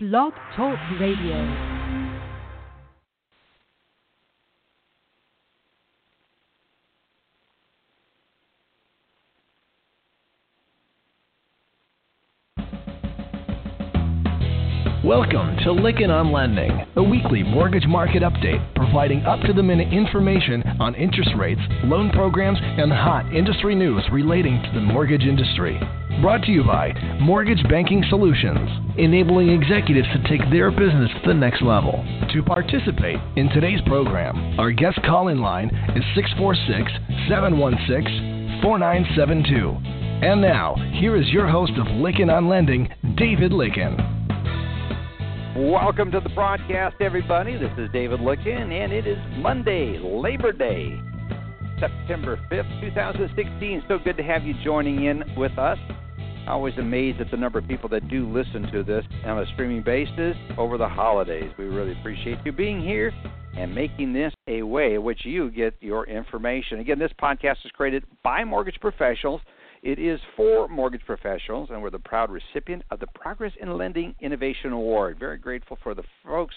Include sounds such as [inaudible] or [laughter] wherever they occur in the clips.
Blog Talk Radio. Welcome to Lykken on Lending, a weekly mortgage market update providing up to the minute information on interest rates, loan programs, and hot industry news relating to the mortgage industry. Brought to you by Mortgage Banking Solutions, enabling executives to take their business to the next level. To participate in today's program, our guest call in line is 646 716 4972. And now, here is your host of Lykken on Lending, David Lykken. Welcome to the broadcast, everybody. This is David Lykken, and it is Monday, Labor Day, September 5th, 2016. So good to have you joining in with us. Always amazed at the number of people that do listen to this on a streaming basis over the holidays. We really appreciate you being here and making this a way in which you get your information. Again, this podcast is created by mortgage professionals – it is for mortgage professionals, and we're the proud recipient of the Progress in Lending Innovation Award. Very grateful for the folks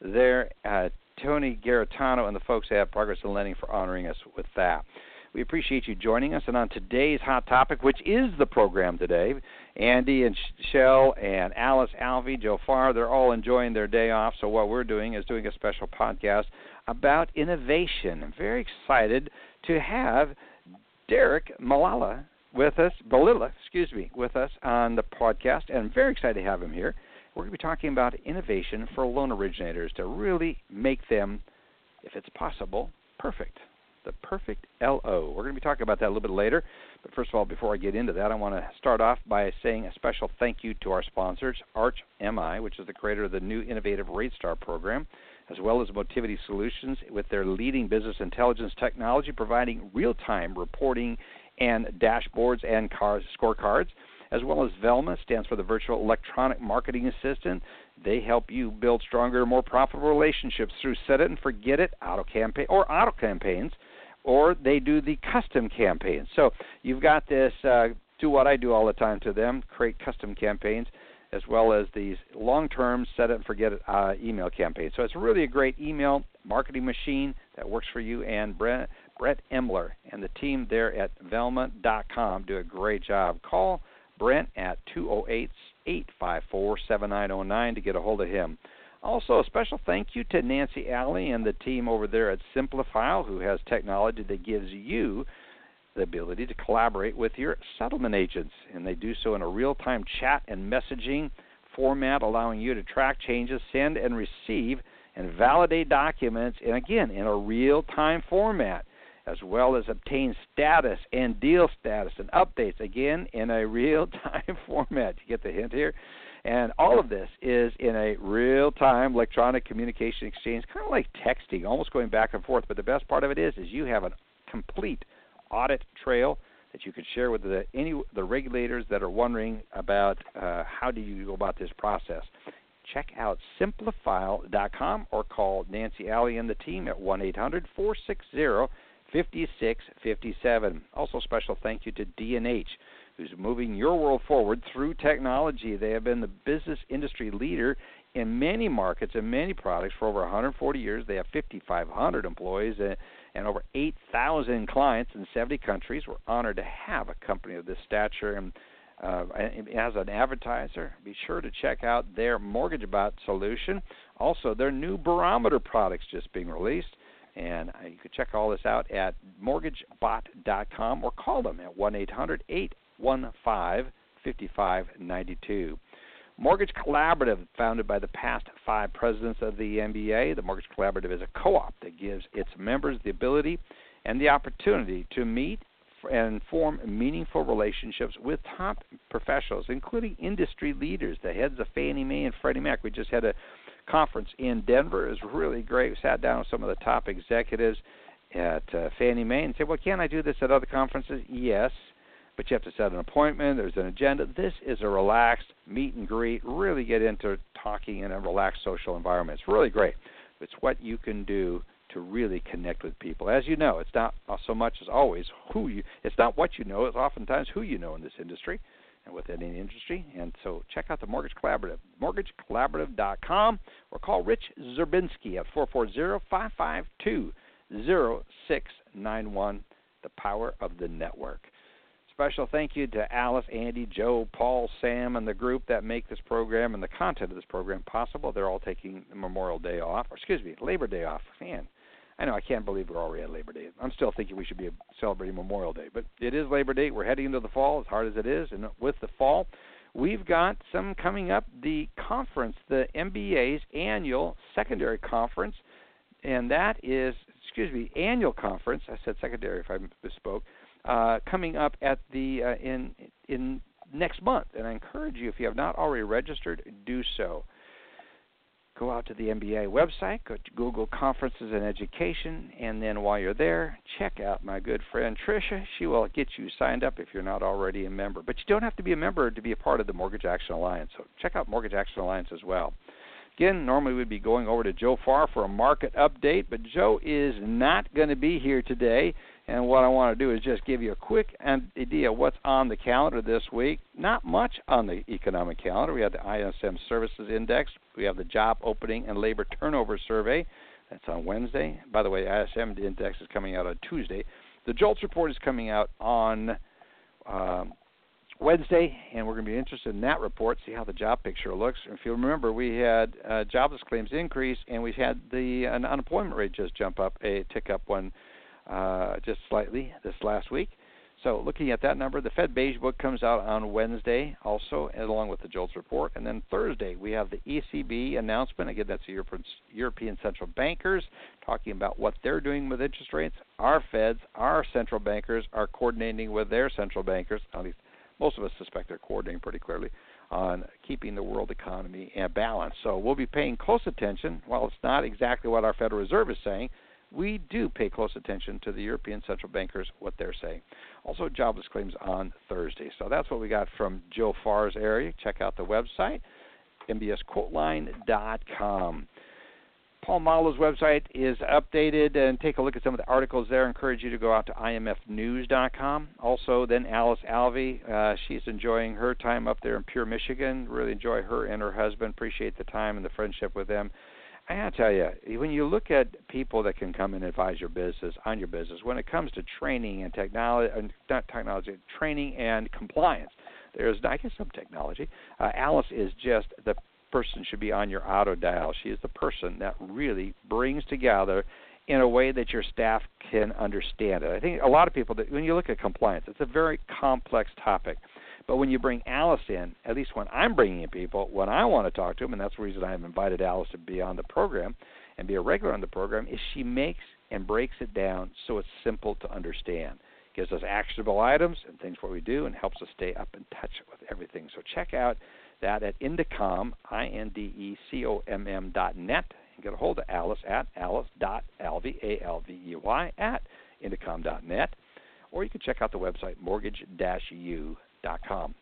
there, uh, Tony Garritano and the folks at Progress in Lending for honoring us with that. We appreciate you joining us. And on today's hot topic, which is the program today, Andy and Schell and Alice Alvey, Joe Farr, they're all enjoying their day off. So what we're doing is doing a special podcast about innovation. I'm very excited to have Derek Malala with us, Malila, excuse me, with us on the podcast, and I'm very excited to have him here. We're going to be talking about innovation for loan originators to really make them, if it's possible, perfect. The perfect LO. We're going to be talking about that a little bit later. But first of all, before I get into that, I want to start off by saying a special thank you to our sponsors, Arch MI, which is the creator of the new innovative RateStar program, as well as Motivity Solutions with their leading business intelligence technology, providing real time reporting and dashboards and cars, scorecards, as well as Velma stands for the Virtual Electronic Marketing Assistant. They help you build stronger, more profitable relationships through set it and forget it auto campaign or auto campaigns, or they do the custom campaigns. So you've got this. Uh, do what I do all the time to them: create custom campaigns as well as these long-term set it and forget it uh, email campaigns. So it's really a great email marketing machine that works for you and Brent, Brett Emler and the team there at Velma.com do a great job. Call Brent at 208 854 7909 to get a hold of him. Also, a special thank you to Nancy Alley and the team over there at Simplifile, who has technology that gives you the ability to collaborate with your settlement agents. And they do so in a real time chat and messaging format, allowing you to track changes, send and receive, and validate documents, and again, in a real time format as well as obtain status and deal status and updates again in a real [laughs] time format. You get the hint here? And all of this is in a real time electronic communication exchange, kind of like texting, almost going back and forth. But the best part of it is is you have a complete audit trail that you could share with the any the regulators that are wondering about uh, how do you go about this process. Check out simplifile.com or call Nancy Alley and the team at 1 800 460 5657. Also, special thank you to D&H, who's moving your world forward through technology. They have been the business industry leader in many markets and many products for over 140 years. They have 5,500 employees and, and over 8,000 clients in 70 countries. We're honored to have a company of this stature. And uh, as an advertiser, be sure to check out their MortgageBot solution. Also, their new barometer products just being released. And uh, you can check all this out at mortgagebot.com or call them at 1 800 815 5592. Mortgage Collaborative, founded by the past five presidents of the MBA, the Mortgage Collaborative is a co op that gives its members the ability and the opportunity to meet and form meaningful relationships with top professionals, including industry leaders, the heads of Fannie Mae and Freddie Mac. We just had a conference in Denver. Was really great. We sat down with some of the top executives at uh, Fannie Mae and said, "Well, can I do this at other conferences?" Yes, but you have to set an appointment. There's an agenda. This is a relaxed meet and greet. Really get into talking in a relaxed social environment. It's really great. It's what you can do to really connect with people. As you know, it's not so much as always who you. It's not what you know. It's oftentimes who you know in this industry within any industry. And so check out the Mortgage Collaborative, mortgagecollaborative.com, or call Rich Swerbinsky at 440-552-0691, the power of the network. Special thank you to Alice, Andy, Joe, Paul, Sam, and the group that make this program and the content of this program possible. They're all taking Memorial Day off, or excuse me, Labor Day off. Man, I know I can't believe we're already at Labor Day. I'm still thinking we should be celebrating Memorial Day, but it is Labor Day. We're heading into the fall, as hard as it is, and with the fall, we've got some coming up. The conference, the MBA's annual secondary conference, and that is, excuse me, annual conference. I said secondary if I misspoke. Uh, coming up at the uh, in in next month, and I encourage you if you have not already registered, do so go out to the MBA website, go to Google Conferences and Education, and then while you're there, check out my good friend Tricia. She will get you signed up if you're not already a member. But you don't have to be a member to be a part of the Mortgage Action Alliance. So check out Mortgage Action Alliance as well. Again, normally we'd be going over to Joe Farr for a market update, but Joe is not going to be here today. And what I want to do is just give you a quick idea what's on the calendar this week. Not much on the economic calendar. We have the ISM Services Index. We have the Job Opening and Labor Turnover Survey. That's on Wednesday. By the way, ISM Index is coming out on Tuesday. The JOLTS report is coming out on um, Wednesday, and we're going to be interested in that report, see how the job picture looks. If you remember, we had uh, jobless claims increase, and we had the uh, unemployment rate just jump up, a tick up one uh, just slightly this last week. So, looking at that number, the Fed Beige Book comes out on Wednesday, also along with the JOLTS report, and then Thursday we have the ECB announcement. Again, that's the European central bankers talking about what they're doing with interest rates. Our Feds, our central bankers, are coordinating with their central bankers. At least most of us suspect they're coordinating pretty clearly on keeping the world economy uh, in balance. So we'll be paying close attention. While it's not exactly what our Federal Reserve is saying, we do pay close attention to the European central bankers, what they're saying. Also, jobless claims on Thursday. So that's what we got from Joe Farr's area. Check out the website, mbsquoteline.com. Paul Muolo's website is updated and take a look at some of the articles there. I encourage you to go out to imfnews.com. Also, then Alice Alvey, uh, she's enjoying her time up there in Pure, Michigan. Really enjoy her and her husband. Appreciate the time and the friendship with them. I gotta tell you, when you look at people that can come and advise your business on your business, when it comes to training and technology, uh, not technology, training and compliance, there's I guess some technology. Uh, Alice is just the person should be on your auto dial. She is the person that really brings together in a way that your staff can understand it. I think a lot of people that when you look at compliance, it's a very complex topic. But when you bring Alice in, at least when I'm bringing in people, when I want to talk to them, and that's the reason I've invited Alice to be on the program and be a regular on the program, is she makes and breaks it down so it's simple to understand. Gives us actionable items and things what we do, and helps us stay up in touch with everything. So check out that at Indecomm, I-N-D-E-C-O-M-M dot net. And get a hold of Alice at alice.alvey, A-L-V-E-Y, at Indecomm dot net. Or you can check out the website mortgage-u dot com.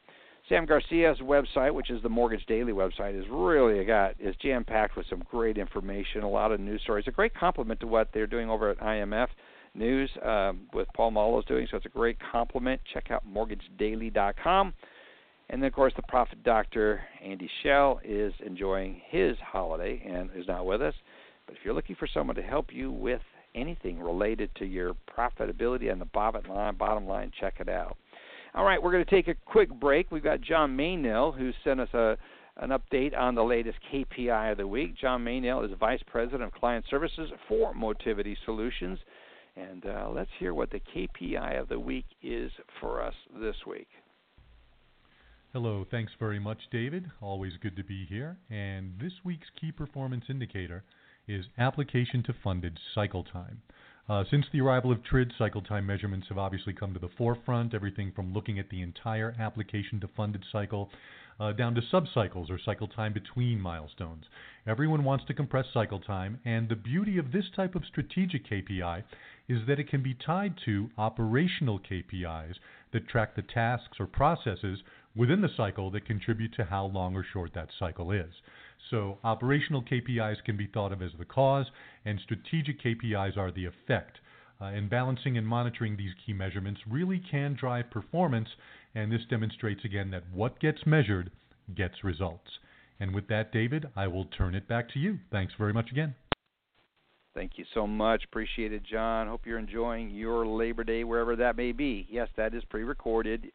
Sam Garcia's website, which is the Mortgage Daily website, is really got is jam packed with some great information, a lot of news stories. A great compliment to what they're doing over at IMF News um, with Paul Muolo's doing. So it's a great compliment. Check out mortgagedaily.com. And then, of course, the Profit Doctor Andy Schell is enjoying his holiday and is not with us. But if you're looking for someone to help you with anything related to your profitability and the bottom line, bottom line, check it out. All right, we're going to take a quick break. We've got John Maynell who sent us a an update on the latest KPI of the week. John Maynell is Vice President of Client Services for Motivity Solutions. And uh, let's hear what the KPI of the week is for us this week. Hello, thanks very much, David. Always good to be here. And this week's key performance indicator is application to funded cycle time. Uh, since the arrival of TRID, cycle time measurements have obviously come to the forefront, everything from looking at the entire application to funded cycle uh, down to subcycles or cycle time between milestones. Everyone wants to compress cycle time, and the beauty of this type of strategic KPI is that it can be tied to operational KPIs that track the tasks or processes within the cycle that contribute to how long or short that cycle is. So operational KPIs can be thought of as the cause, and strategic KPIs are the effect. Uh, and balancing and monitoring these key measurements really can drive performance And this demonstrates again that what gets measured gets results. And with that, David, I will turn it back to you. Thanks very much again. Thank you so much. Appreciate it, John. Hope you're enjoying your Labor Day wherever that may be. Yes, that is pre recorded.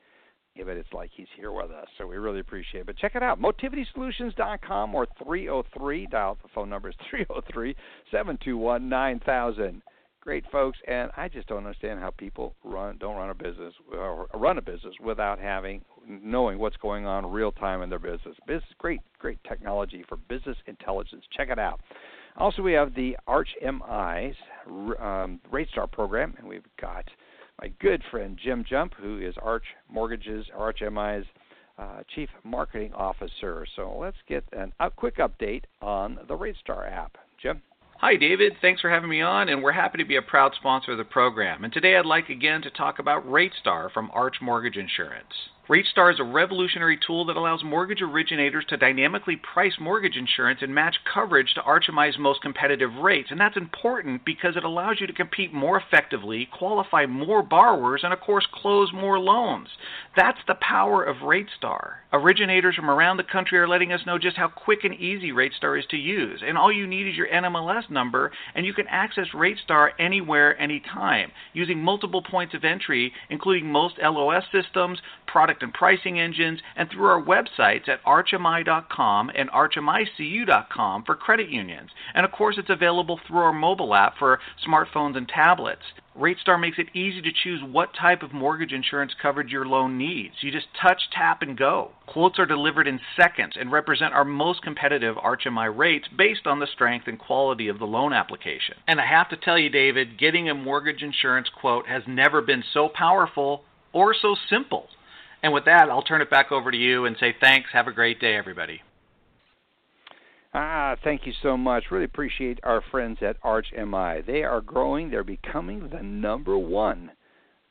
Yeah, but it's like he's here with us, so we really appreciate it. But check it out, motivitysolutions.com or 303, dial the phone number is [laughs] 303 721 9000. Great folks, and I just don't understand how people run don't run a business or run a business without having knowing what's going on real time in their business. Business great great technology for business intelligence. Check it out. Also, we have the Arch MI's um, RateStar program, and we've got my good friend Jim Jump, who is Arch Mortgages, Arch MI's uh, Chief Marketing Officer. So let's get an, a quick update on the RateStar app. Jim? Hi, David. Thanks for having me on, and we're happy to be a proud sponsor of the program. And today I'd like again to talk about RateStar from Arch Mortgage Insurance. RateStar is a revolutionary tool that allows mortgage originators to dynamically price mortgage insurance and match coverage to Arch most competitive rates. And that's important because it allows you to compete more effectively, qualify more borrowers, and of course, close more loans. That's the power of RateStar. Originators from around the country are letting us know just how quick and easy RateStar is to use. And all you need is your NMLS number, and you can access RateStar anywhere, anytime, using multiple points of entry, including most LOS systems, product and pricing engines, and through our websites at archmi.com and archmicu.com for credit unions. And of course, it's available through our mobile app for smartphones and tablets. RateStar makes it easy to choose what type of mortgage insurance coverage your loan needs. You just touch, tap, and go. Quotes are delivered in seconds and represent our most competitive ArchMI rates based on the strength and quality of the loan application. And I have to tell you, David, getting a mortgage insurance quote has never been so powerful or so simple. And with that, I'll turn it back over to you and say thanks. Have a great day, everybody. Ah, thank you so much. Really appreciate our friends at Arch MI. They are growing. They're becoming the number one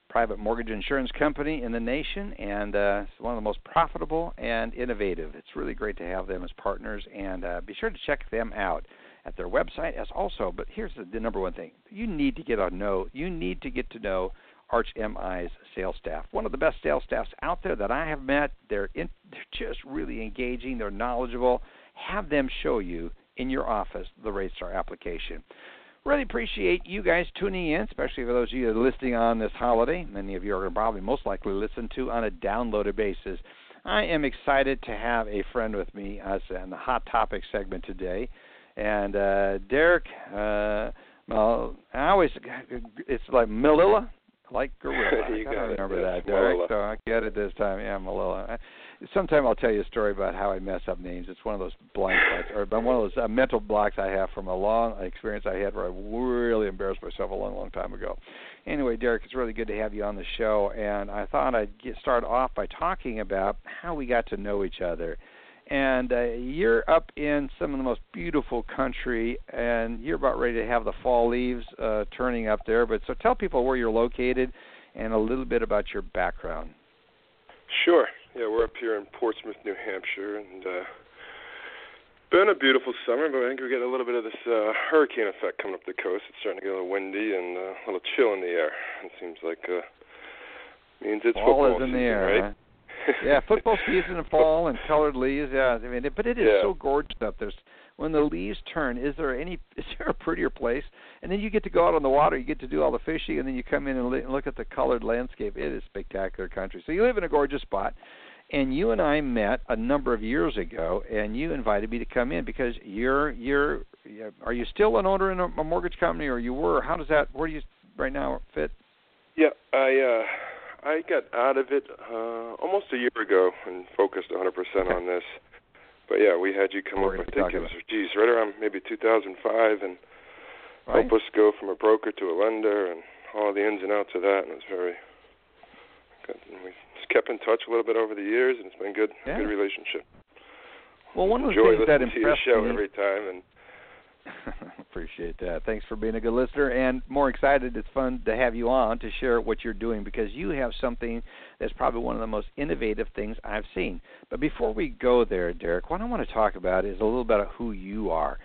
private mortgage insurance company in the nation, and uh, one of the most profitable and innovative. It's really great to have them as partners, and uh, be sure to check them out at their website as also. But here's the, the number one thing: you need to get to know. You need to get to know Arch MI's sales staff. One of the best sales staffs out there that I have met. They're in, they're just really engaging. They're knowledgeable have them show you in your office the RateStar application. Really appreciate you guys tuning in, especially for those of you that are listening on this holiday. Many of you are probably most likely listen to on a downloaded basis. I am excited to have a friend with me us in the hot topic segment today, and uh, Derek. Uh, well, I always it's like Malila, like [laughs] gorilla. I gotta remember that, Derek. So I get it this time. Yeah, Malila sometime I'll tell you a story about how I mess up names. It's one of those blind spots, or one of those uh, mental blocks I have from a long experience I had where I really embarrassed myself a long, long time ago. Anyway, Derek, it's really good to have you on the show, and I thought I'd get start off by talking about how we got to know each other. And uh, you're up in some of the most beautiful country, and you're about ready to have the fall leaves uh, turning up there. But so tell people where you're located and a little bit about your background. Sure. Yeah, we're up here in Portsmouth, New Hampshire, and uh, been a beautiful summer, but I think we're getting a little bit of this uh, hurricane effect coming up the coast. It's starting to get a little windy and uh, a little chill in the air. It seems like uh, means it's fall football is in season, the air. right? Huh? Yeah, football season and fall and colored leaves. Yeah, I mean, it, but it is yeah. so gorgeous up there when the leaves turn, is there any [laughs] is there a prettier place? And then you get to go out on the water, you get to do all the fishing, and then you come in and look at the colored landscape. It is spectacular country. So you live in a gorgeous spot. And you and I met a number of years ago, and you invited me to come in because you're you're are you still an owner in a, a mortgage company, or you were? How does that? Where do you right now fit? Yeah, I uh I got out of it uh almost a year ago and focused 100% on this. But yeah, we had you come We're up. I think it was, geez, right around maybe 2005, and right. help us go from a broker to a lender and all the ins and outs of that. And it was very good. And we just kept in touch a little bit over the years, and it's been good, yeah. good relationship. Well, one of the Enjoy things that listening to your impressed show me. every time, and [laughs] Appreciate that. Thanks for being a good listener and more excited. It's fun to have you on to share what you're doing because you have something that's probably one of the most innovative things I've seen. But before we go there, Derek, what I want to talk about is a little bit of who you are.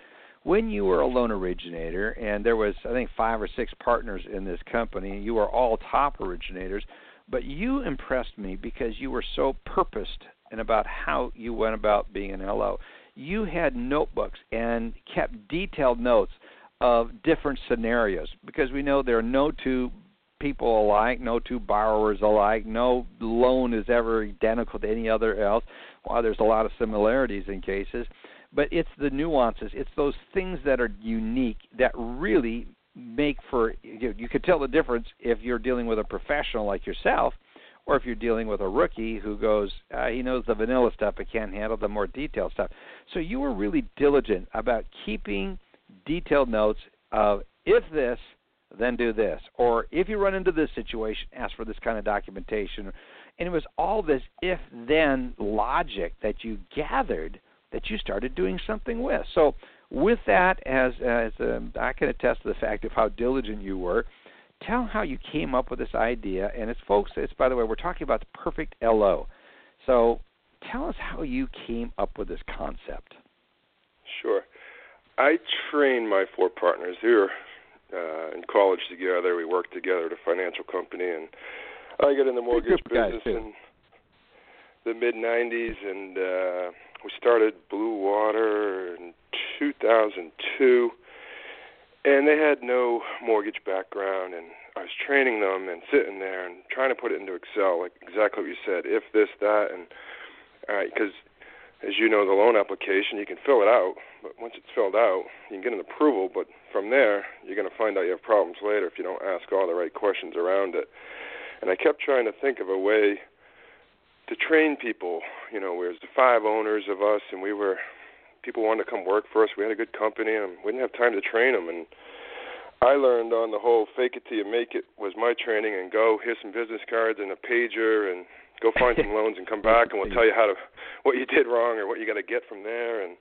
When you were a loan originator and there was I think 5 or 6 partners in this company, you were all top originators. But you impressed me because you were so purposed and about how you went about being an LO. You had notebooks and kept detailed notes of different scenarios because we know there are no two people alike, no two borrowers alike, no loan is ever identical to any other else. While there's a lot of similarities in cases, but it's the nuances, it's those things that are unique that really make for you, you could tell the difference if you're dealing with a professional like yourself or if you're dealing with a rookie who goes, uh, he knows the vanilla stuff but can't handle the more detailed stuff. So you were really diligent about keeping detailed notes of if this, then do this, or if you run into this situation, ask for this kind of documentation. And it was all this if then logic that you gathered that you started doing something with. So with that, as as um, I can attest to the fact of how diligent you were, tell how you came up with this idea. And it's folks, it's by the way, we're talking about the perfect LO. So tell us how you came up with this concept. Sure. I trained my four partners. We were uh, in college together. We worked together at a financial company, and I got in the mortgage business in the mid '90s, and uh, we started Blue Water in 2002 and they had no mortgage background and I was training them and sitting there and trying to put it into Excel like exactly what you said if this that and all right because as you know the loan application you can fill it out but once it's filled out you can get an approval but from there you're going to find out you have problems later if you don't ask all the right questions around it. And I kept trying to think of a way to train people you know there's the five owners of us and we were people wanted to come work for us. We had a good company, and we didn't have time to train them. And I learned on the whole "fake it till you make it" was my training. And go here's some business cards and a pager, and go find [laughs] some loans and come back, and we'll tell you how to what you did wrong or what you got to get from there. And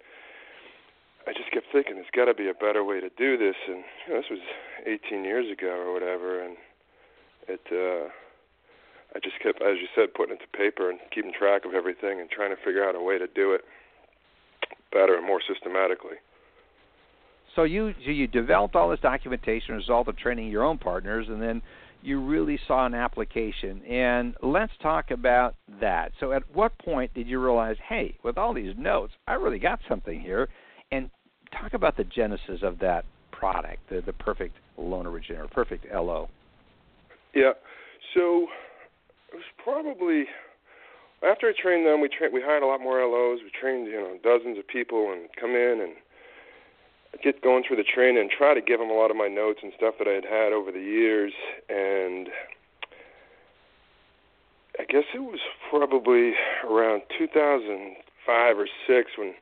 I just kept thinking there's got to be a better way to do this. And you know, this was 18 years ago or whatever, and it. uh I just kept, as you said, putting it to paper and keeping track of everything and trying to figure out a way to do it better and more systematically. So you so you developed all this documentation, as a result of training your own partners, and then you really saw an application. And let's talk about that. So at what point did you realize, hey, with all these notes, I really got something here? And talk about the genesis of that product, the the perfect loan originator, perfect LO. Yeah. So it was probably after I trained them, we tra- we hired a lot more LOs. We trained you know dozens of people and come in and get going through the training and try to give them a lot of my notes and stuff that I had had over the years. And I guess it was probably around 2005 or six when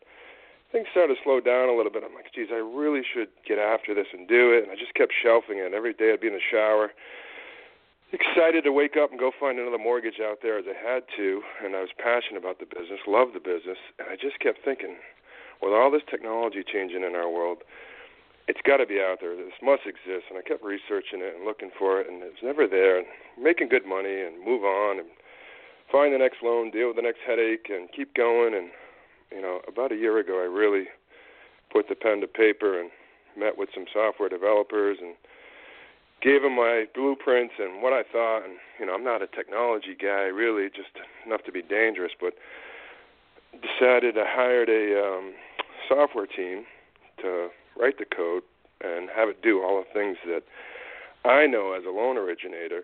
things started to slow down a little bit. I'm like, geez, I really should get after this and do it. And I just kept shelving it. Every day I'd be in the shower excited to wake up and go find another mortgage out there as I had to, and I was passionate about the business, loved the business, and I just kept thinking, with all this technology changing in our world, it's got to be out there. This must exist, and I kept researching it and looking for it, and it was never there. And making good money and move on and find the next loan, deal with the next headache, and keep going. And you know, about a year ago, I really put the pen to paper and met with some software developers and gave him my blueprints and what I thought. And you know, I'm not a technology guy really, just enough to be dangerous. But decided I hired a um, software team to write the code and have it do all the things that I know as a loan originator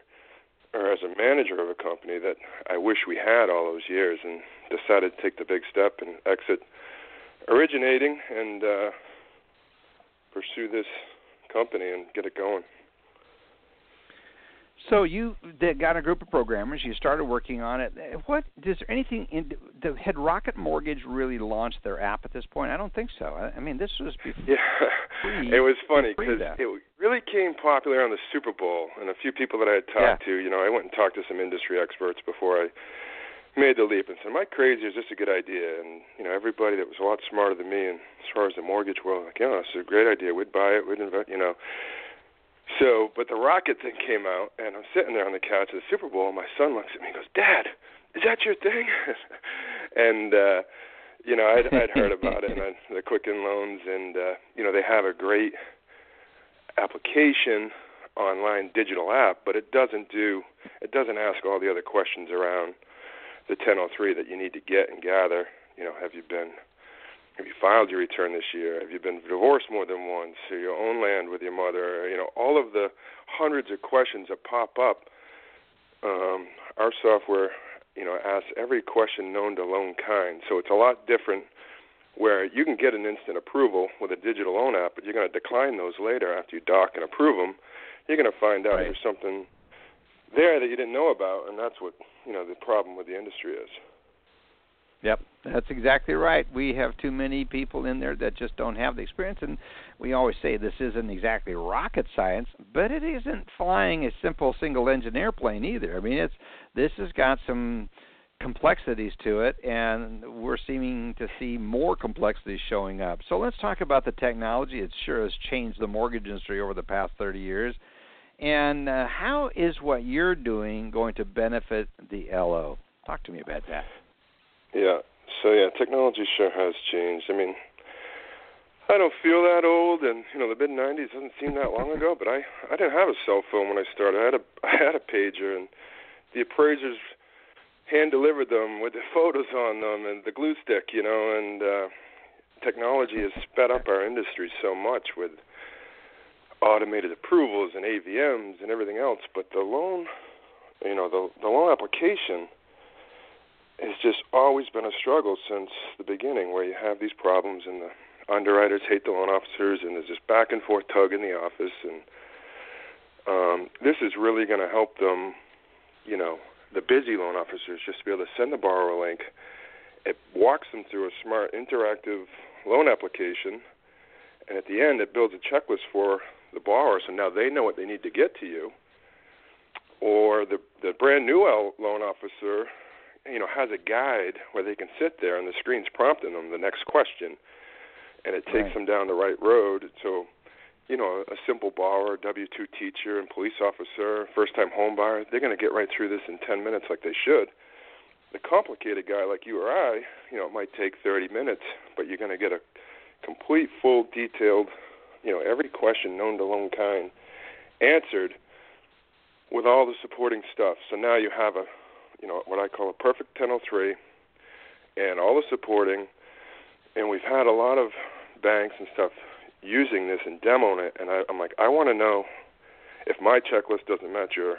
or as a manager of a company that I wish we had all those years, and decided to take the big step and exit originating and uh, pursue this company and get it going. So you got a group of programmers. You started working on it. What is there anything in? Had Rocket Mortgage really launched their app at this point? I don't think so. I, mean, this was before. [laughs] Yeah, pre, it was funny because it really came popular on the Super Bowl, and a few people that I had talked yeah. to. You know, I went and talked to some industry experts before I made the leap and said, "Am I crazy? Is this a good idea?" And you know, everybody that was a lot smarter than me, and as far as the mortgage world, like, yeah, it's a great idea. We'd buy it. We'd invest. You know. So, but the rocket thing came out, and I'm sitting there on the couch at the Super Bowl, and my son looks at me and goes, "Dad, is that your thing?" [laughs] and uh, you know, I'd, I'd heard about it, and I, the Quicken Loans, and uh, you know, they have a great application online digital app, but it doesn't do it doesn't ask all the other questions around the 1003 that you need to get and gather. You know, have you been have you filed your return this year? Have you been divorced more than once? Or your own land with your mother? You know, all of the hundreds of questions that pop up. Um, our software, you know, asks every question known to loan kind. So it's a lot different where you can get an instant approval with a digital loan app, but you're going to decline those later after you doc and approve them. You're going to find out right. there's something there that you didn't know about, and that's what you know the problem with the industry is. Yep, that's exactly right. We have too many people in there that just don't have the experience, and we always say this isn't exactly rocket science, but it isn't flying a simple single-engine airplane either. I mean, it's this has got some complexities to it, and we're seeming to see more complexities showing up. So let's talk about the technology. It sure has changed the mortgage industry over the past 30 years. And uh, how is what you're doing going to benefit the LO? Talk to me about that. Yeah. So yeah, technology sure has changed. I mean, I don't feel that old, and you know, the mid '90s doesn't seem that long ago. But I, I didn't have a cell phone when I started. I had a, [laughs] I had a pager, and the appraisers hand delivered them with the [laughs] photos on them and the glue stick, you know, and uh, technology has sped up our industry so much with automated approvals and AVMs and everything else. But the loan, you know, the the loan application has just always been a struggle since the beginning, where you have these problems and the underwriters hate the loan officers, and there's this back and forth tug in the office, and um, this is really going to help them, you know, the busy loan officers just to be able to send the borrower a link. It walks them through a smart interactive loan application, and at the end, it builds a checklist for the borrower, so now they know what they need to get to you. Or the the brand new loan officer, you know, has a guide where they can sit there and the screen's prompting them the next question, and it takes Right. them down the right road. So you know, a simple borrower, W two teacher, and police officer, first time home buyer, they're going to get right through this in 10 minutes like they should. The complicated guy like you or I, you know, it might take 30 minutes, but you're going to get a complete, full, detailed, you know, every question known to loan kind answered with all the supporting stuff. So now you have a, you know, what I call a perfect 1003 and all the supporting. And we've had a lot of banks and stuff using this and demoing it, and I, I'm like, I want to know if my checklist doesn't match your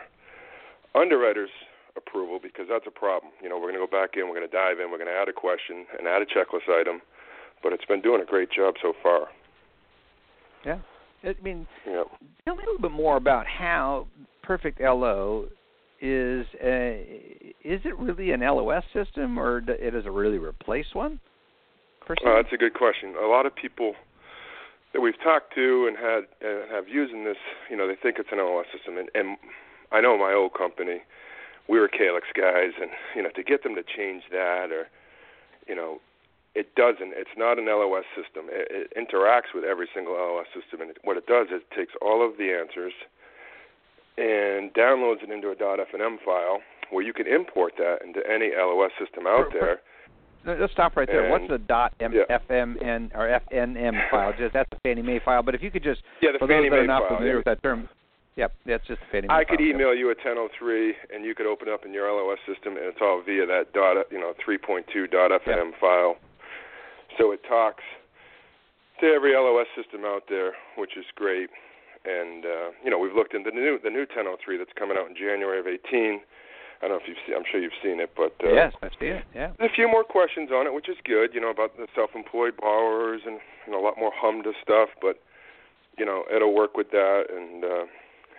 underwriter's approval because that's a problem. You know, we're going to go back in, we're going to dive in, we're going to add a question and add a checklist item, but it's been doing a great job so far. Yeah. I mean, Yeah. tell me a little bit more about how Perfect LO is. Uh, is it really an LOS system, or does it really replace one? Uh, that's a good question. A lot of people that we've talked to and had and have using this, you know, they think it's an LOS system, and, and I know my old company, we were Calyx guys, and you know, to get them to change that or, you know, it doesn't. It's not an LOS system. It, it interacts with every single LOS system, and it, what it does is it takes all of the answers and downloads it into a .fnm file where you can import that into any LOS system out there. Let's stop right there. What's And- the dot M- yeah. FMN or FNM file? Just that's a Fannie Mae file. But if you could just Yeah, the for Fannie those that are not file, familiar yeah. with that term, yep, that's just Fannie Mae I file. could email you a 1003, and you could open up in your LOS system, and it's all via that dot, you know, 3.2.fnm file. So it talks to every LOS system out there, which is great. And uh, you know, we've looked into the new the new 1003 that's coming out in January of 18. I don't know if you've seen. I'm sure you've seen it, but uh, Yes, I see it. Yeah. there's a few more questions on it, which is good. You know about the self-employed borrowers and you know a lot more HMDA stuff, but you know it'll work with that. And uh,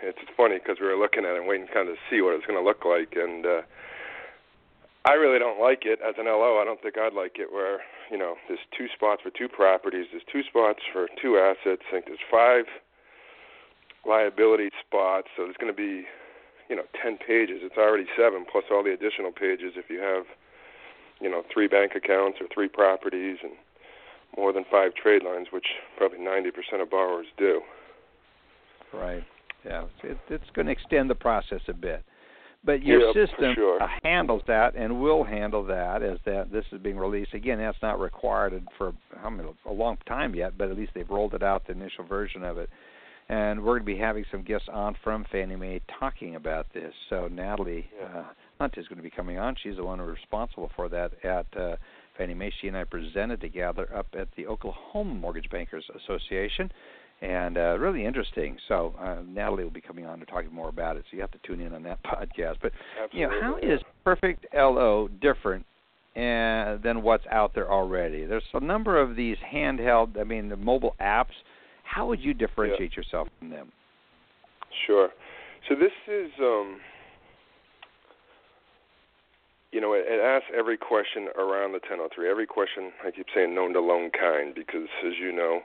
it's funny because we were looking at it and waiting kind of to see what it's going to look like. And uh, I really don't like it as an LO. I don't think I'd like it where you know there's two spots for two properties, there's two spots for two assets. I think there's five liability spots, so there's going to be you know 10 pages. It's already seven plus all the additional pages if you have you know three bank accounts or three properties and more than five trade lines, which probably 90% of borrowers do. Right. Yeah. It, it's going to extend the process a bit. But your for system sure. uh, handles that and will handle that as that this is being released. Again, that's not required for how many, a long time yet, but at least they've rolled it out the initial version of it. And we're going to be having some guests on from Fannie Mae talking about this. So Natalie uh, Hunt is going to be coming on. She's the one responsible for that at uh, Fannie Mae. She and I presented together up at the Oklahoma Mortgage Bankers Association, and uh, really interesting. So uh, Natalie will be coming on to talk more about it. So you have to tune in on that [laughs] podcast. But Absolutely. you know, how is Perfect LO different uh, than what's out there already? There's a number of these handheld, I mean, the mobile apps. How would you differentiate yeah. yourself from them? Sure. So this is, um, you know, it, it asks every question around the 1003. Every question, I keep saying known to loan kind, because as you know,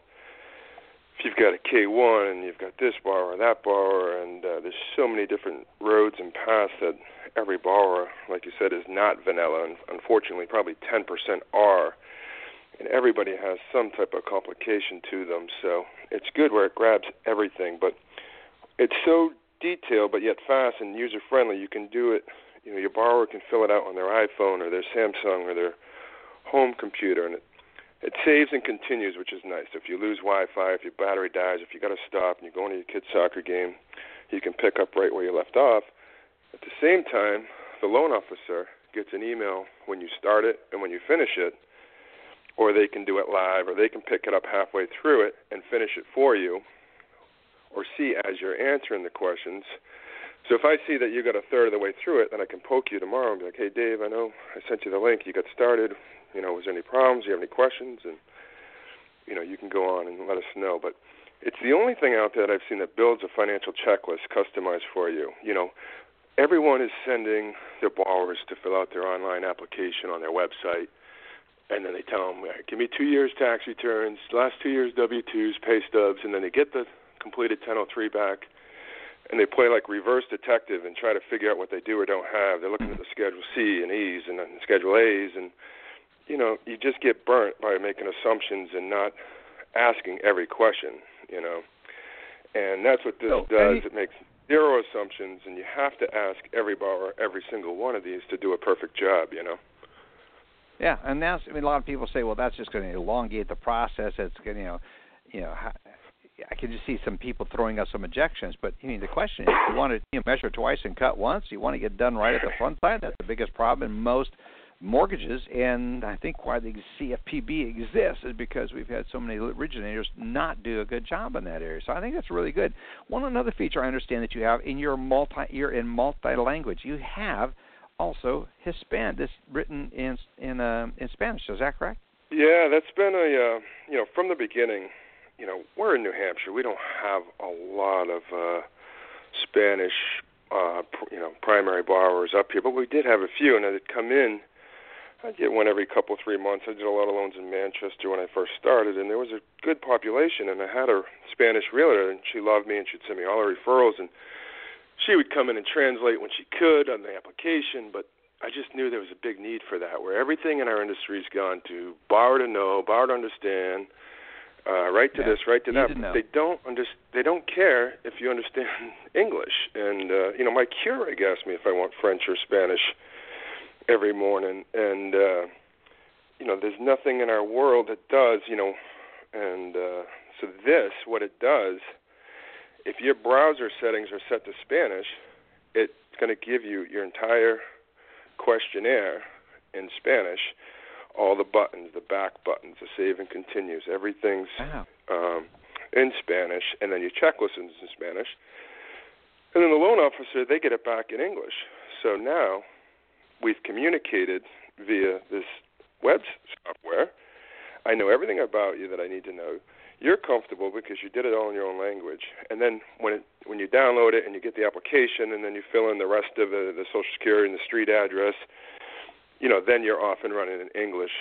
if you've got a K1 and you've got this borrower, that borrower, and uh, there's so many different roads and paths that every borrower, like you said, is not vanilla, and unfortunately, probably 10% are. And everybody has some type of complication to them, so it's good where it grabs everything. But it's so detailed, but yet fast and user friendly. You can do it. You know, your borrower can fill it out on their iPhone or their Samsung or their home computer, and it it saves and continues, which is nice. If you lose Wi-Fi, if your battery dies, if you got to stop and you're going to your kid's soccer game, you can pick up right where you left off. At the same time, the loan officer gets an email when you start it and when you finish it, or they can do it live, or they can pick it up halfway through it and finish it for you, or see as you're answering the questions. So if I see that you got a third of the way through it, then I can poke you tomorrow and be like, "Hey, Dave, I know I sent you the link. You got started. You know, was there any problems? Do you have any questions?" And you know, you can go on and let us know. But it's the only thing out there that I've seen that builds a financial checklist customized for you. You know, everyone is sending their borrowers to fill out their online application on their website, and then they tell them, "Give me two years tax returns, last two years W-2s, pay stubs," and then they get the completed 1003 back, and they play like reverse detective and try to figure out what they do or don't have. They're looking at the Schedule C and E's and then Schedule A's, and you know, you just get burnt by making assumptions and not asking every question. You know, and that's what this so, does. It makes zero assumptions, and you have to ask every borrower every single one of these to do a perfect job. You know. Yeah, and that's I mean a lot of people say, well, that's just going to elongate the process. It's going to, you know, you know. I can just see some people throwing out some objections, but I mean the question is, you want to you know, measure twice and cut once. You want to get done right at the front side. That's the biggest problem in most mortgages, and I think why the CFPB exists is because we've had so many originators not do a good job in that area. So I think that's really good. One another feature I understand that you have in your multi you're in multi language. You have also Hispanic, this written in in uh, in Spanish. Is that correct? Yeah, that's been a uh, you know from the beginning. You know, we're in New Hampshire. We don't have a lot of uh, Spanish, uh, pr- you know, primary borrowers up here, but we did have a few, and they'd come in I get one every couple three months. I did a lot of loans in Manchester when I first started, and there was a good population. And I had a Spanish realtor, and she loved me, and she'd send me all her referrals, and she would come in and translate when she could on the application. But I just knew there was a big need for that, where everything in our industry's gone to borrow to know, borrow to understand, uh, right to yeah, this, right to that. To they don't under, they don't care if you understand [laughs] English. And uh, you know, my Keurig asked me if I want French or Spanish every morning, and uh, you know, there's nothing in our world that does, you know, and uh, so this, what it does, if your browser settings are set to Spanish, it's going to give you your entire questionnaire in Spanish, all the buttons, the back buttons, the save and continues, everything's wow. um, in Spanish, and then your checklist is in Spanish. And then the loan officer, they get it back in English. So now we've communicated via this web software. I know everything about you that I need to know. You're comfortable because you did it all in your own language. And then when it, when you download it and you get the application and then you fill in the rest of the, the social security and the street address, you know, then you're off and running in English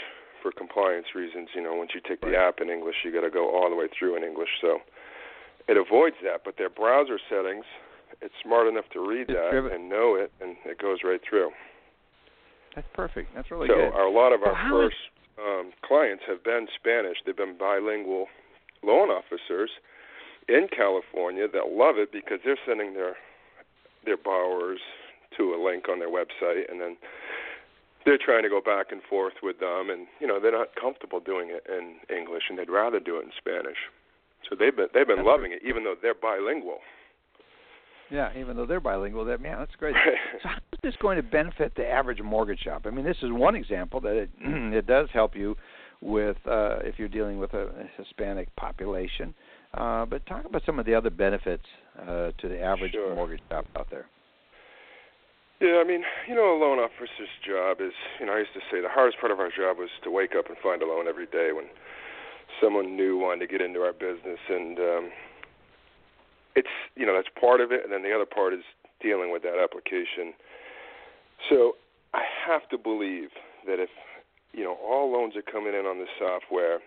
for compliance reasons. You know, once you take the app in English, you got to go all the way through in English. So it avoids that. But their browser settings, it's smart enough to read It's that driven- and know it, and it goes right through. That's perfect. That's really good. so good. our, a lot of our first um, clients have been Spanish. They've been bilingual loan officers in California that love it because they're sending their their borrowers to a link on their website, and then they're trying to go back and forth with them, and you know they're not comfortable doing it in English, and they'd rather do it in Spanish. So they've been they've been loving it, even though they're bilingual. Yeah, even though they're bilingual, that man, that's great. [laughs] so how is this going to benefit the average mortgage shop? I mean, this is one example that it [clears throat] it does help you with uh, if you're dealing with a Hispanic population. Uh, but talk about some of the other benefits uh, to the average sure. mortgage shop out there. Yeah, I mean, you know, a loan officer's job is, you know, I used to say the hardest part of our job was to wake up and find a loan every day when someone new wanted to get into our business, and um, it's, you know, that's part of it, and then the other part is dealing with that application. So I have to believe that if, you know, all loans are coming in on this software,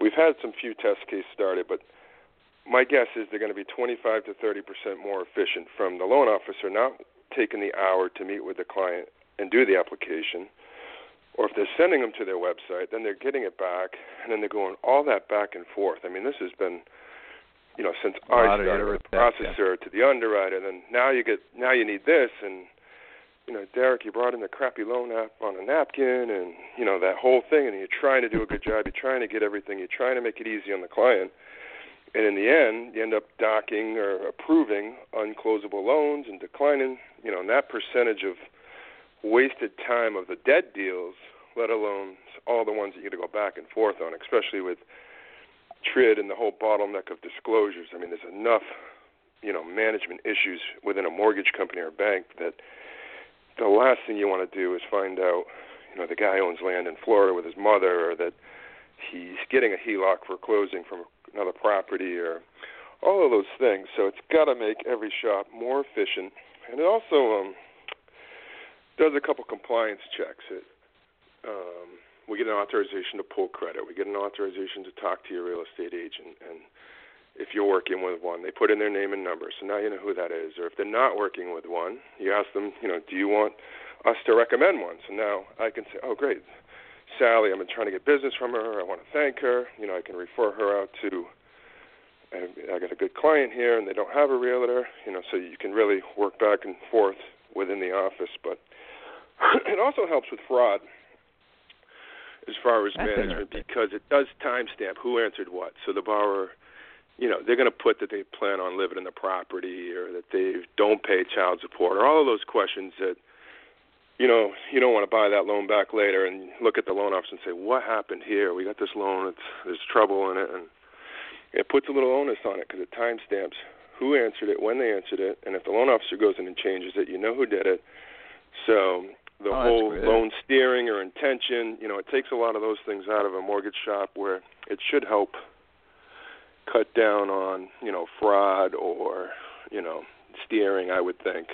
we've had some few test cases started, but my guess is they're going to be 25 to 30 percent more efficient from the loan officer not taking the hour to meet with the client and do the application, or if they're sending them to their website, then they're getting it back, and then they're going all that back and forth. I mean, this has been, you know, since I started the processor yeah. to the underwriter, and then now you get now you need this, and you know, Derek, you brought in the crappy loan app on a napkin, and you know that whole thing, and you're trying to do a good job, you're trying to get everything, you're trying to make it easy on the client. And in the end, you end up docking or approving unclosable loans and declining, you know, and that percentage of wasted time of the dead deals, let alone all the ones that you got to go back and forth on, especially with TRID and the whole bottleneck of disclosures. I mean, there's enough, you know, management issues within a mortgage company or bank that the last thing you want to do is find out, you know, the guy owns land in Florida with his mother or that he's getting a HELOC for closing from another property or all of those things. So it's got to make every shop more efficient, and it also um, does a couple compliance checks. It um, we get an authorization to pull credit. We get an authorization to talk to your real estate agent, and if you're working with one, they put in their name and number, so now you know who that is. Or if they're not working with one, you ask them, you know, do you want us to recommend one? So now I can say, oh, great, Sally, I've been trying to get business from her. I want to thank her. You know, I can refer her out to. I got a good client here, and they don't have a realtor. You know, so you can really work back and forth within the office. But [clears throat] it also helps with fraud as far as That's management because it does timestamp who answered what. So the borrower, you know, they're going to put that they plan on living in the property or that they don't pay child support or all of those questions that you know, you don't want to buy that loan back later and look at the loan officer and say, "What happened here? We got this loan. It's there's trouble in it," and it puts a little onus on it because it timestamps who answered it, when they answered it, and if the loan officer goes in and changes it, you know who did it. So the oh, whole loan steering or intention, you know, it takes a lot of those things out of a mortgage shop where it should help cut down on, you know, fraud or, you know, steering, I would think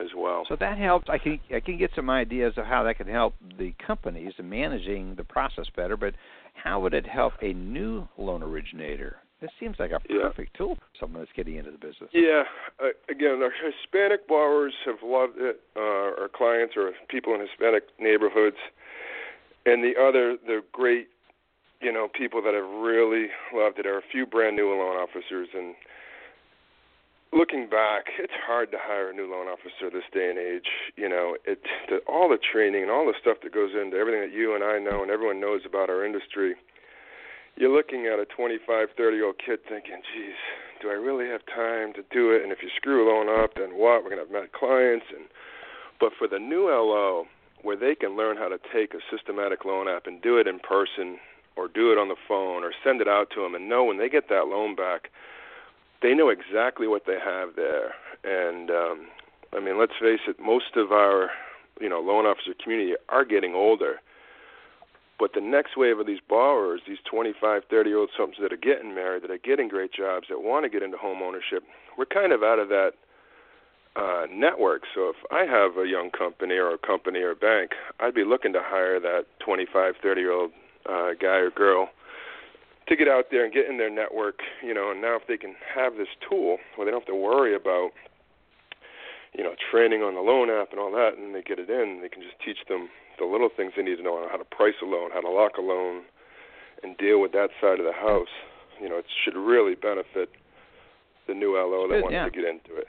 as well. So that helps. I can I can get some ideas of how that can help the companies in managing the process better. But how would it help a new loan originator? This seems like a perfect yeah. tool for someone that's getting into the business. Yeah. Uh, again, our Hispanic borrowers have loved it. Uh, our clients are people in Hispanic neighborhoods, and the other, the great, you know, people that have really loved it are a few brand new loan officers and looking back, it's hard to hire a new loan officer this day and age. You know, it the, all the training and all the stuff that goes into everything that you and I know and everyone knows about our industry. You're looking at a 25, 30 year old kid thinking, "Geez, do I really have time to do it?" And if you screw a loan up, then what? We're gonna have mad clients. And but for the new LO, where they can learn how to take a systematic loan app and do it in person, or do it on the phone, or send it out to them, and know when they get that loan back they know exactly what they have there. And um, I mean, let's face it, most of our you know loan officer community are getting older. But the next wave of these borrowers, these 25, 30 year old somethings that are getting married, that are getting great jobs, that want to get into home ownership, we're kind of out of that uh, network. So if I have a young company or a company or a bank, I'd be looking to hire that 25, 30 year old uh, guy or girl to get out there and get in their network, you know, and now if they can have this tool where they don't have to worry about, you know, training on the loan app and all that, and they get it in, they can just teach them the little things they need to know on how to price a loan, how to lock a loan, and deal with that side of the house. You know, it should really benefit the new LO that Good, wants yeah. to get into it.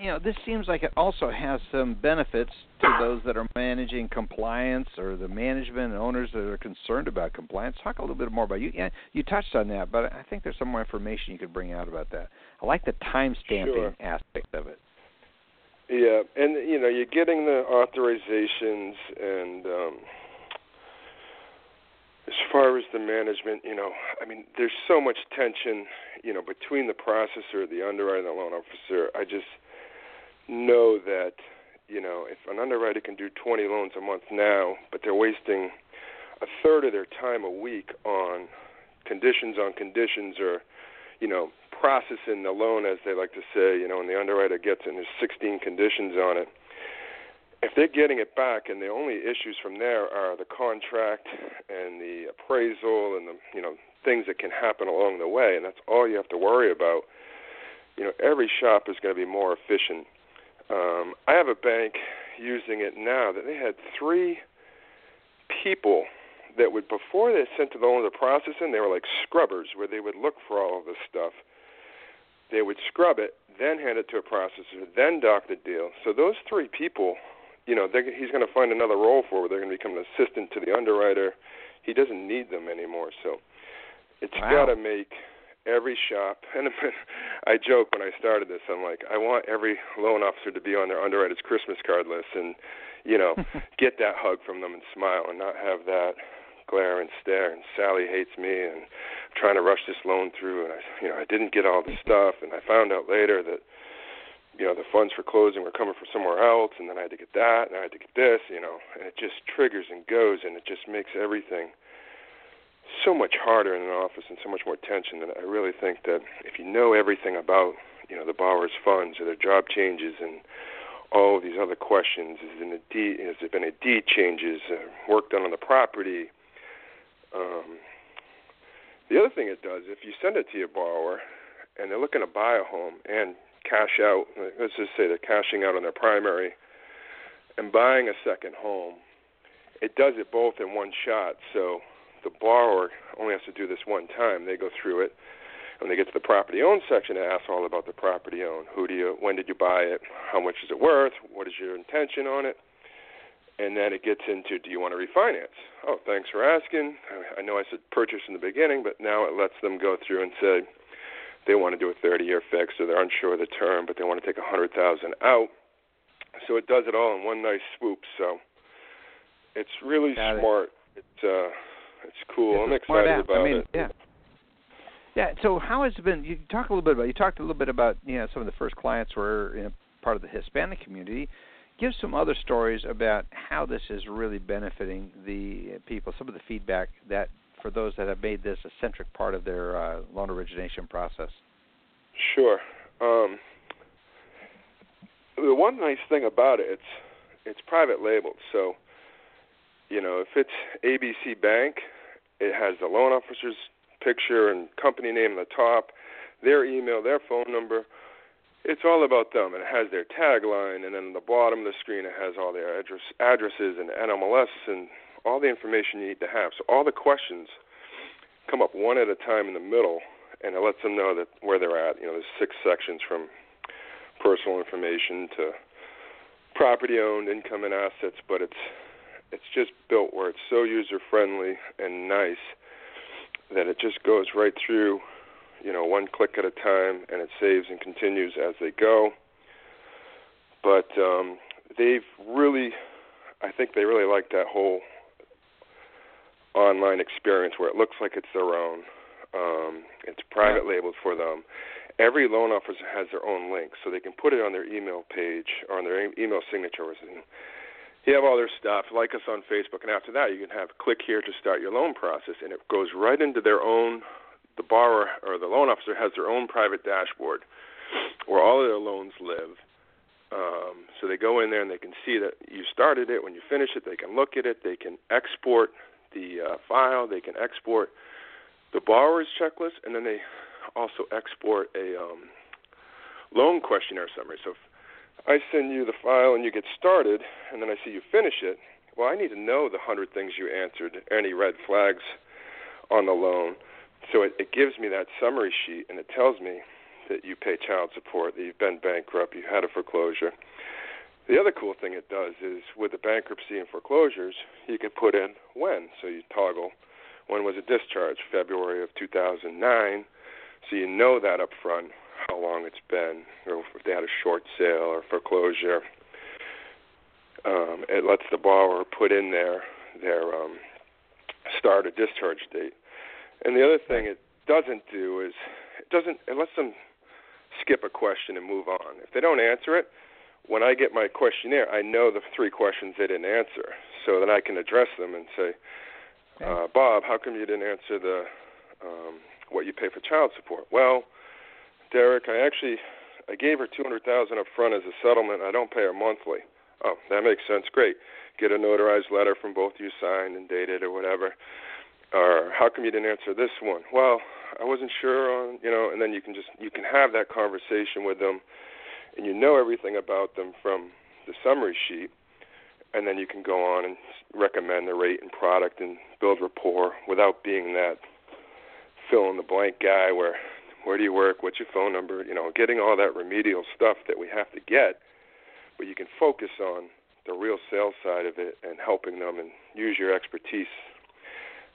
You know, this seems like it also has some benefits to those that are managing compliance or the management and owners that are concerned about compliance. Talk a little bit more about you. Yeah, you touched on that, but I think there's some more information you could bring out about that. I like the time stamping sure. aspect of it. Yeah, and you know, you're getting the authorizations and um as far as the management, you know, I mean, there's so much tension, you know, between the processor, the underwriter, and the loan officer. I just know that, you know, if an underwriter can do 20 loans a month now, but they're wasting a third of their time a week on conditions on conditions or, you know, processing the loan, as they like to say, you know, when the underwriter gets it and there's 16 conditions on it. If they're getting it back and the only issues from there are the contract and the appraisal and the you know things that can happen along the way and that's all you have to worry about you know every shop is going to be more efficient um i have a bank using it now that they had three people that would before they sent to the loan to processing they were like scrubbers where they would look for all of this stuff they would scrub it then hand it to a processor then dock the deal so those three people you know, he's going to find another role for where they're going to become an assistant to the underwriter. He doesn't need them anymore. So it's wow. got to make every shop. [laughs] And I joke when I started this, I'm like, I want every loan officer to be on their underwriter's Christmas card list and, you know, [laughs] get that hug from them and smile and not have that glare and stare and Sally hates me and I'm trying to rush this loan through and I you know I didn't get all the stuff and I found out later that you know, the funds for closing were coming from somewhere else, and then I had to get that, and I had to get this, you know, and it just triggers and goes, and it just makes everything so much harder in an office and so much more tension. And I really think that if you know everything about, you know, the borrower's funds or their job changes and all of these other questions, is in a deed, has there been a deed changes, uh, work done on the property? Um, the other thing it does, if you send it to your borrower and they're looking to buy a home and cash out. Let's just say they're cashing out on their primary and buying a second home. It does it both in one shot. So the borrower only has to do this one time. They go through it. When they get to the property owned section, it asks all about the property owned. Who do you? When did you buy it? How much is it worth? What is your intention on it? And then it gets into, do you want to refinance? Oh, thanks for asking. I know I said purchase in the beginning, but now it lets them go through and say, they want to do a 30-year fix, or they're unsure of the term, but they want to take a hundred thousand out. So it does it all in one nice swoop. So it's really Got smart. It. It's uh, it's cool. It's I'm excited about I mean, it. Yeah. Yeah. So how has it been? You talked a little bit about. You talked a little bit about. You know, some of the first clients were know, part of the Hispanic community. Give some other stories about how this is really benefiting the people. Some of the feedback that for those that have made this a centric part of their uh, loan origination process? Sure. Um, the one nice thing about it, it's it's private labeled. So, you know, if it's ABC Bank, it has the loan officer's picture and company name at the top, their email, their phone number. It's all about them, and it has their tagline, and then at the bottom of the screen it has all their address, addresses and NMLS and all the information you need to have. So all the questions come up one at a time in the middle, and it lets them know that where they're at. You know, there's six sections from personal information to property owned, income and assets, but it's it's just built where it's so user friendly and nice that it just goes right through, you know, one click at a time, and it saves and continues as they go. But um, they've really, I think they really like that whole online experience where it looks like it's their own. Um, it's private yeah. labeled for them. Every loan officer has their own link, so they can put it on their email page or on their email signatures. And you have all their stuff. Like us on Facebook, and after that, you can have click here to start your loan process, and it goes right into their own. The borrower or the loan officer has their own private dashboard where all of their loans live. Um, so they go in there and they can see that you started it. When you finish it, they can look at it. They can export the uh, file. They can export the borrower's checklist, and then they also export a um, loan questionnaire summary. So I send you the file and you get started, and then I see you finish it, well, I need to know the hundred things you answered, any red flags on the loan. So it, it gives me that summary sheet, and it tells me that you pay child support, that you've been bankrupt, you had a foreclosure. The other cool thing it does is with the bankruptcy and foreclosures, you can put in when. So you toggle when was it discharged? February of 2009. So you know that up front how long it's been, or if they had a short sale or foreclosure. Um, it lets the borrower put in their their um, start or discharge date. And the other thing it doesn't do is it doesn't it lets them skip a question and move on. If they don't answer it, when I get my questionnaire, I know the three questions they didn't answer, so that I can address them and say, uh, Bob, how come you didn't answer the um, what you pay for child support? Well, Derek, I actually I gave her two hundred thousand up front as a settlement. I don't pay her monthly. Oh, that makes sense. Great. Get a notarized letter from both of you signed and dated or whatever. Or how come you didn't answer this one? Well, I wasn't sure on you know. And then you can just you can have that conversation with them, and you know everything about them from the summary sheet and then you can go on and recommend the rate and product and build rapport without being that fill in the blank guy where where do you work, what's your phone number, you know, getting all that remedial stuff that we have to get, but you can focus on the real sales side of it and helping them and use your expertise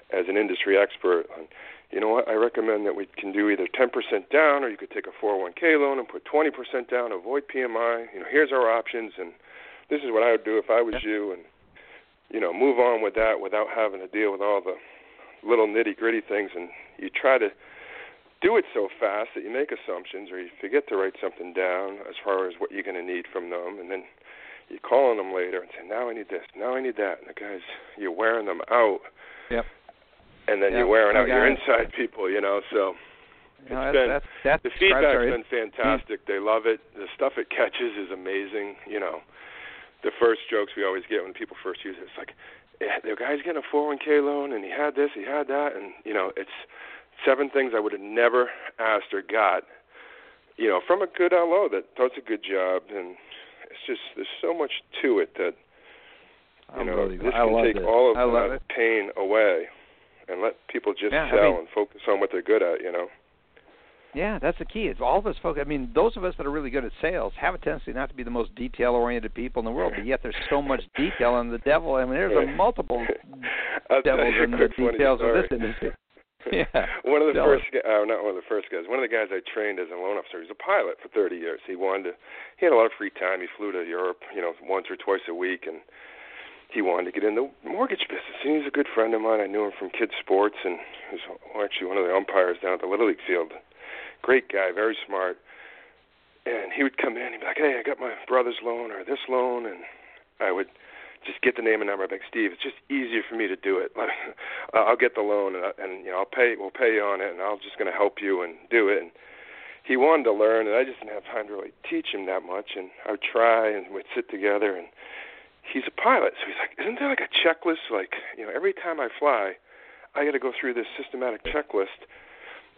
as an industry expert on you know what, I recommend that we can do either 10% down or you could take a 401k loan and put 20% down, avoid PMI. You know, here's our options and this is what I would do if I was you, and you know, move on with that without having to deal with all the little nitty gritty things. And you try to do it so fast that you make assumptions or you forget to write something down as far as what you're going to need from them, and then you call on them later and say, "Now I need this, now I need that," and the guys, you're wearing them out. Yep. And then yep. you're wearing out your inside people, you know. So it's no, been that's, that's, the feedback's been fantastic. They love it. The stuff it catches is amazing. You know, the first jokes we always get when people first use it. It's like, yeah, the guy's getting a 401k loan, and he had this, he had that, and you know, it's seven things I would have never asked or got, you know, from a good LO that does a good job, and it's just there's so much to it that you know this can take it. all of I that pain away and let people just yeah, sell I mean, and focus on what they're good at, you know. Yeah, that's the key. It's all of us folks. I mean, those of us that are really good at sales have a tendency not to be the most detail-oriented people in the world, but yet there's so much detail in the devil. I mean, there's a [laughs] multiple devils in the details of this industry. [laughs] Yeah. [laughs] one of the Tell first, uh, not one of the first guys. One of the guys I trained as a loan officer. He's a pilot for 30 years. He wanted to. He had a lot of free time. He flew to Europe, you know, once or twice a week, and he wanted to get in the mortgage business. And he's a good friend of mine. I knew him from kids sports, and he was actually one of the umpires down at the Little League field great guy, very smart. And he would come in, he'd be like, "Hey, I got my brother's loan or this loan," and I would just get the name and number. Be like, "Steve, it's just easier for me to do it. [laughs] Uh, I'll get the loan, and, and you know, I'll pay. We'll pay you on it, and I'm just going to help you and do it." And he wanted to learn, and I just didn't have time to really teach him that much. And I would try, and we'd sit together. And he's a pilot, so he's like, "Isn't there like a checklist? Like, you know, every time I fly, I got to go through this systematic checklist."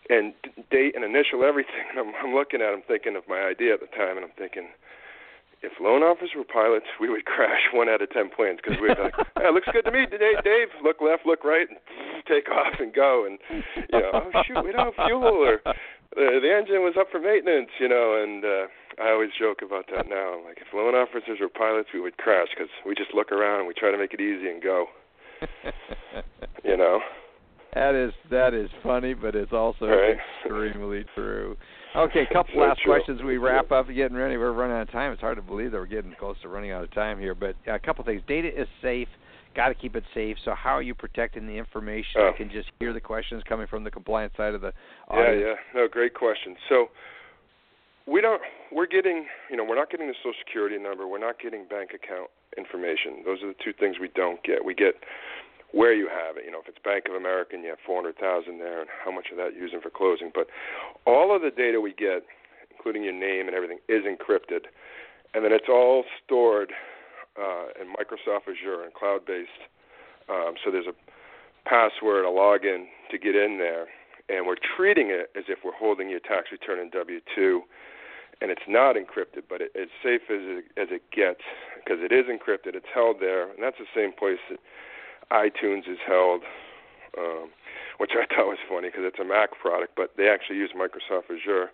and date and initial everything. [laughs] And I'm, I'm looking at him thinking of my idea at the time, and I'm thinking, if loan officers were pilots, we would crash one out of ten planes because we'd be like, [laughs] hey, looks good to me, Dave. Dave, look left, look right, and take off and go. And you know, oh shoot, we don't have fuel, or uh, the engine was up for maintenance, you know. And uh, I always joke about that now. Like if loan officers were pilots, we would crash because we just look around and we try to make it easy and go. [laughs] you know. That is that is funny, but it's also right. extremely true. Okay, a [laughs] couple so last true. questions. We wrap up. Getting ready. We're running out of time. It's hard to believe that we're getting close to running out of time here. But a couple things. Data is safe. Got to keep it safe. So how are you protecting the information? Oh. I can just hear the questions coming from the compliance side of the audience. Yeah, yeah. No, great question. So we don't. We're getting. You know, we're not getting the Social Security number. We're not getting bank account information. Those are the two things we don't get. We get where you have it. You know, if it's Bank of America and you have 400,000 there, and how much of that you're using for closing. But all of the data we get, including your name and everything, is encrypted, and then it's all stored uh, in Microsoft Azure and cloud-based. Um, so there's a password, a login to get in there, and we're treating it as if we're holding your tax return in W-2 and it's not encrypted, but it, it's safe as it, as it gets because it is encrypted. It's held there, and that's the same place that iTunes is held, um, which I [laughs] thought was funny because it's a Mac product, but they actually use Microsoft Azure.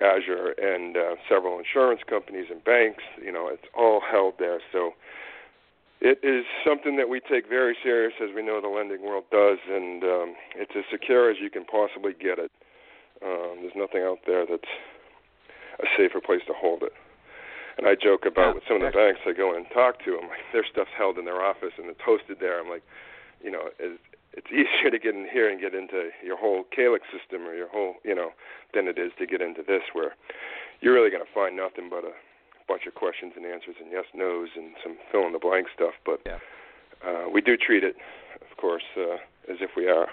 Azure, and uh, several insurance companies and banks. You know, it's all held there. So it is something that we take very serious, as we know the lending world does, and um, it's as secure as you can possibly get it. Um, there's nothing out there that's a safer place to hold it. And I joke about yeah, with some of the banks I go and talk to, I'm like, their stuff's held in their office and it's hosted there. I'm like, you know, it's, it's [laughs] easier to get in here and get into your whole Calyx system or your whole, you know, than it is to get into this where you're really going to find nothing but a bunch of questions and answers and yes nos and some fill in the blank stuff. But yeah. uh, we do treat it, of course, uh, as if we are.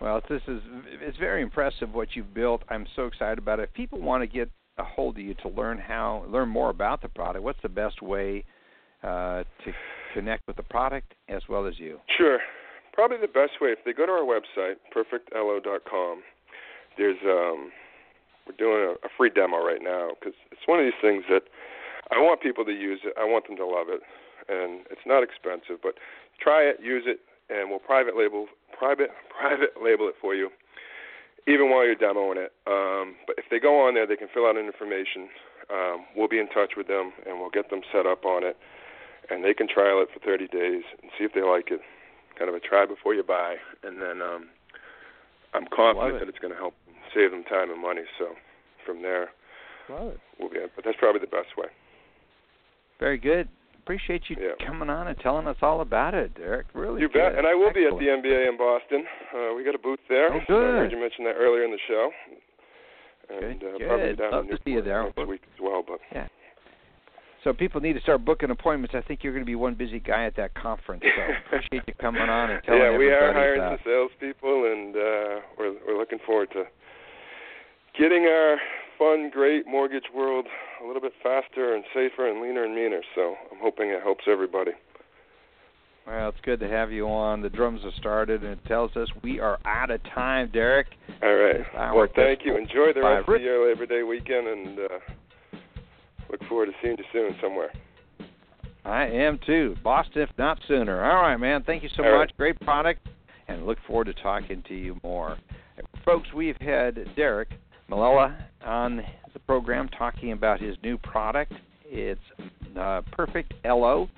Well, this is it's very impressive what you've built. I'm so excited about it. If people want to get a hold of you to learn how learn more about the product, what's the best way uh, to connect with the product as well as you? Sure. Probably the best way if they go to our website perfectlo.com. There's um, we're doing a, a free demo right now because it's one of these things that I want people to use it. I want them to love it, and it's not expensive. But try it, use it, and we'll private label private [laughs] private label it for you, even while you're demoing it. Um, but if they go on there, they can fill out an information. Um, we'll be in touch with them, and we'll get them set up on it, and they can trial it for 30 days and see if they like it. Kind of a try before you buy, and then um, I'm confident it. that it's going to help save them time and money. So from there, we'll be. But that's probably the best way. Very good. Appreciate you yeah. coming on and telling us all about it, Derek. Really. You good. bet. And I will Excellent. be at the MBA in Boston. Uh, we got a booth there. Oh, good. I heard you mention that earlier in the show. And good. Uh, probably down Love in to see you there. next week as well. But yeah. So people need to start booking appointments. I think you're going to be one busy guy at that conference. So [laughs] appreciate you coming on and telling yeah, we are hiring about. some salespeople, and uh, we're we're looking forward to getting our fun, great mortgage world a little bit faster and safer and leaner and meaner. So I'm hoping it helps everybody. Well, it's good to have you on. The drums have started, and it tells us we are out of time, Derek. All right. Well, thank you. Enjoy the rest of your Labor Day weekend, and uh, look forward to seeing you soon somewhere. I am too. Boston, if not sooner. All right, man. Thank you so All much. right. Great product, and look forward to talking to you more. Folks, we've had Derek Malila on the program talking about his new product. It's uh, Perfect LO.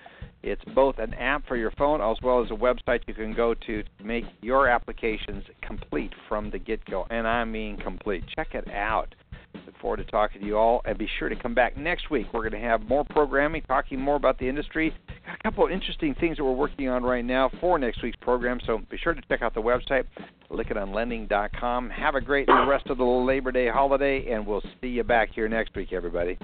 It's both an app for your phone as well as a website you can go to to make your applications complete from the get go. And I mean complete. Check it out. Look forward to talking to you all. And be sure to come back next week. We're going to have more programming, talking more about the industry. Got a couple of interesting things that we're working on right now for next week's program. So be sure to check out the website, lykkenonlending.com. Have a great rest of the Labor Day holiday, and we'll see you back here next week, everybody.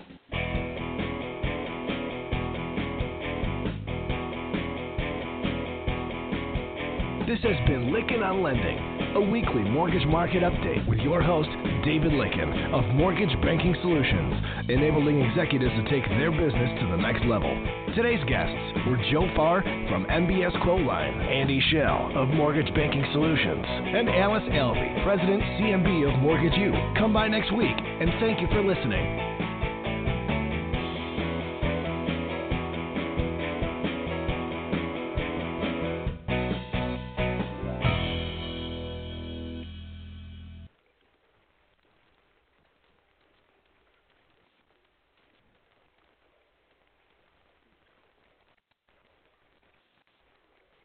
This has been Lykken on Lending, a weekly mortgage market update with your host, David Lykken of Mortgage Banking Solutions, enabling executives to take their business to the next level. Today's guests were Joe Farr from MBS Quoteline, Andy Schell of Mortgage Banking Solutions, and Alice Alvey, President CMB of Mortgage U. Come by next week, and thank you for listening.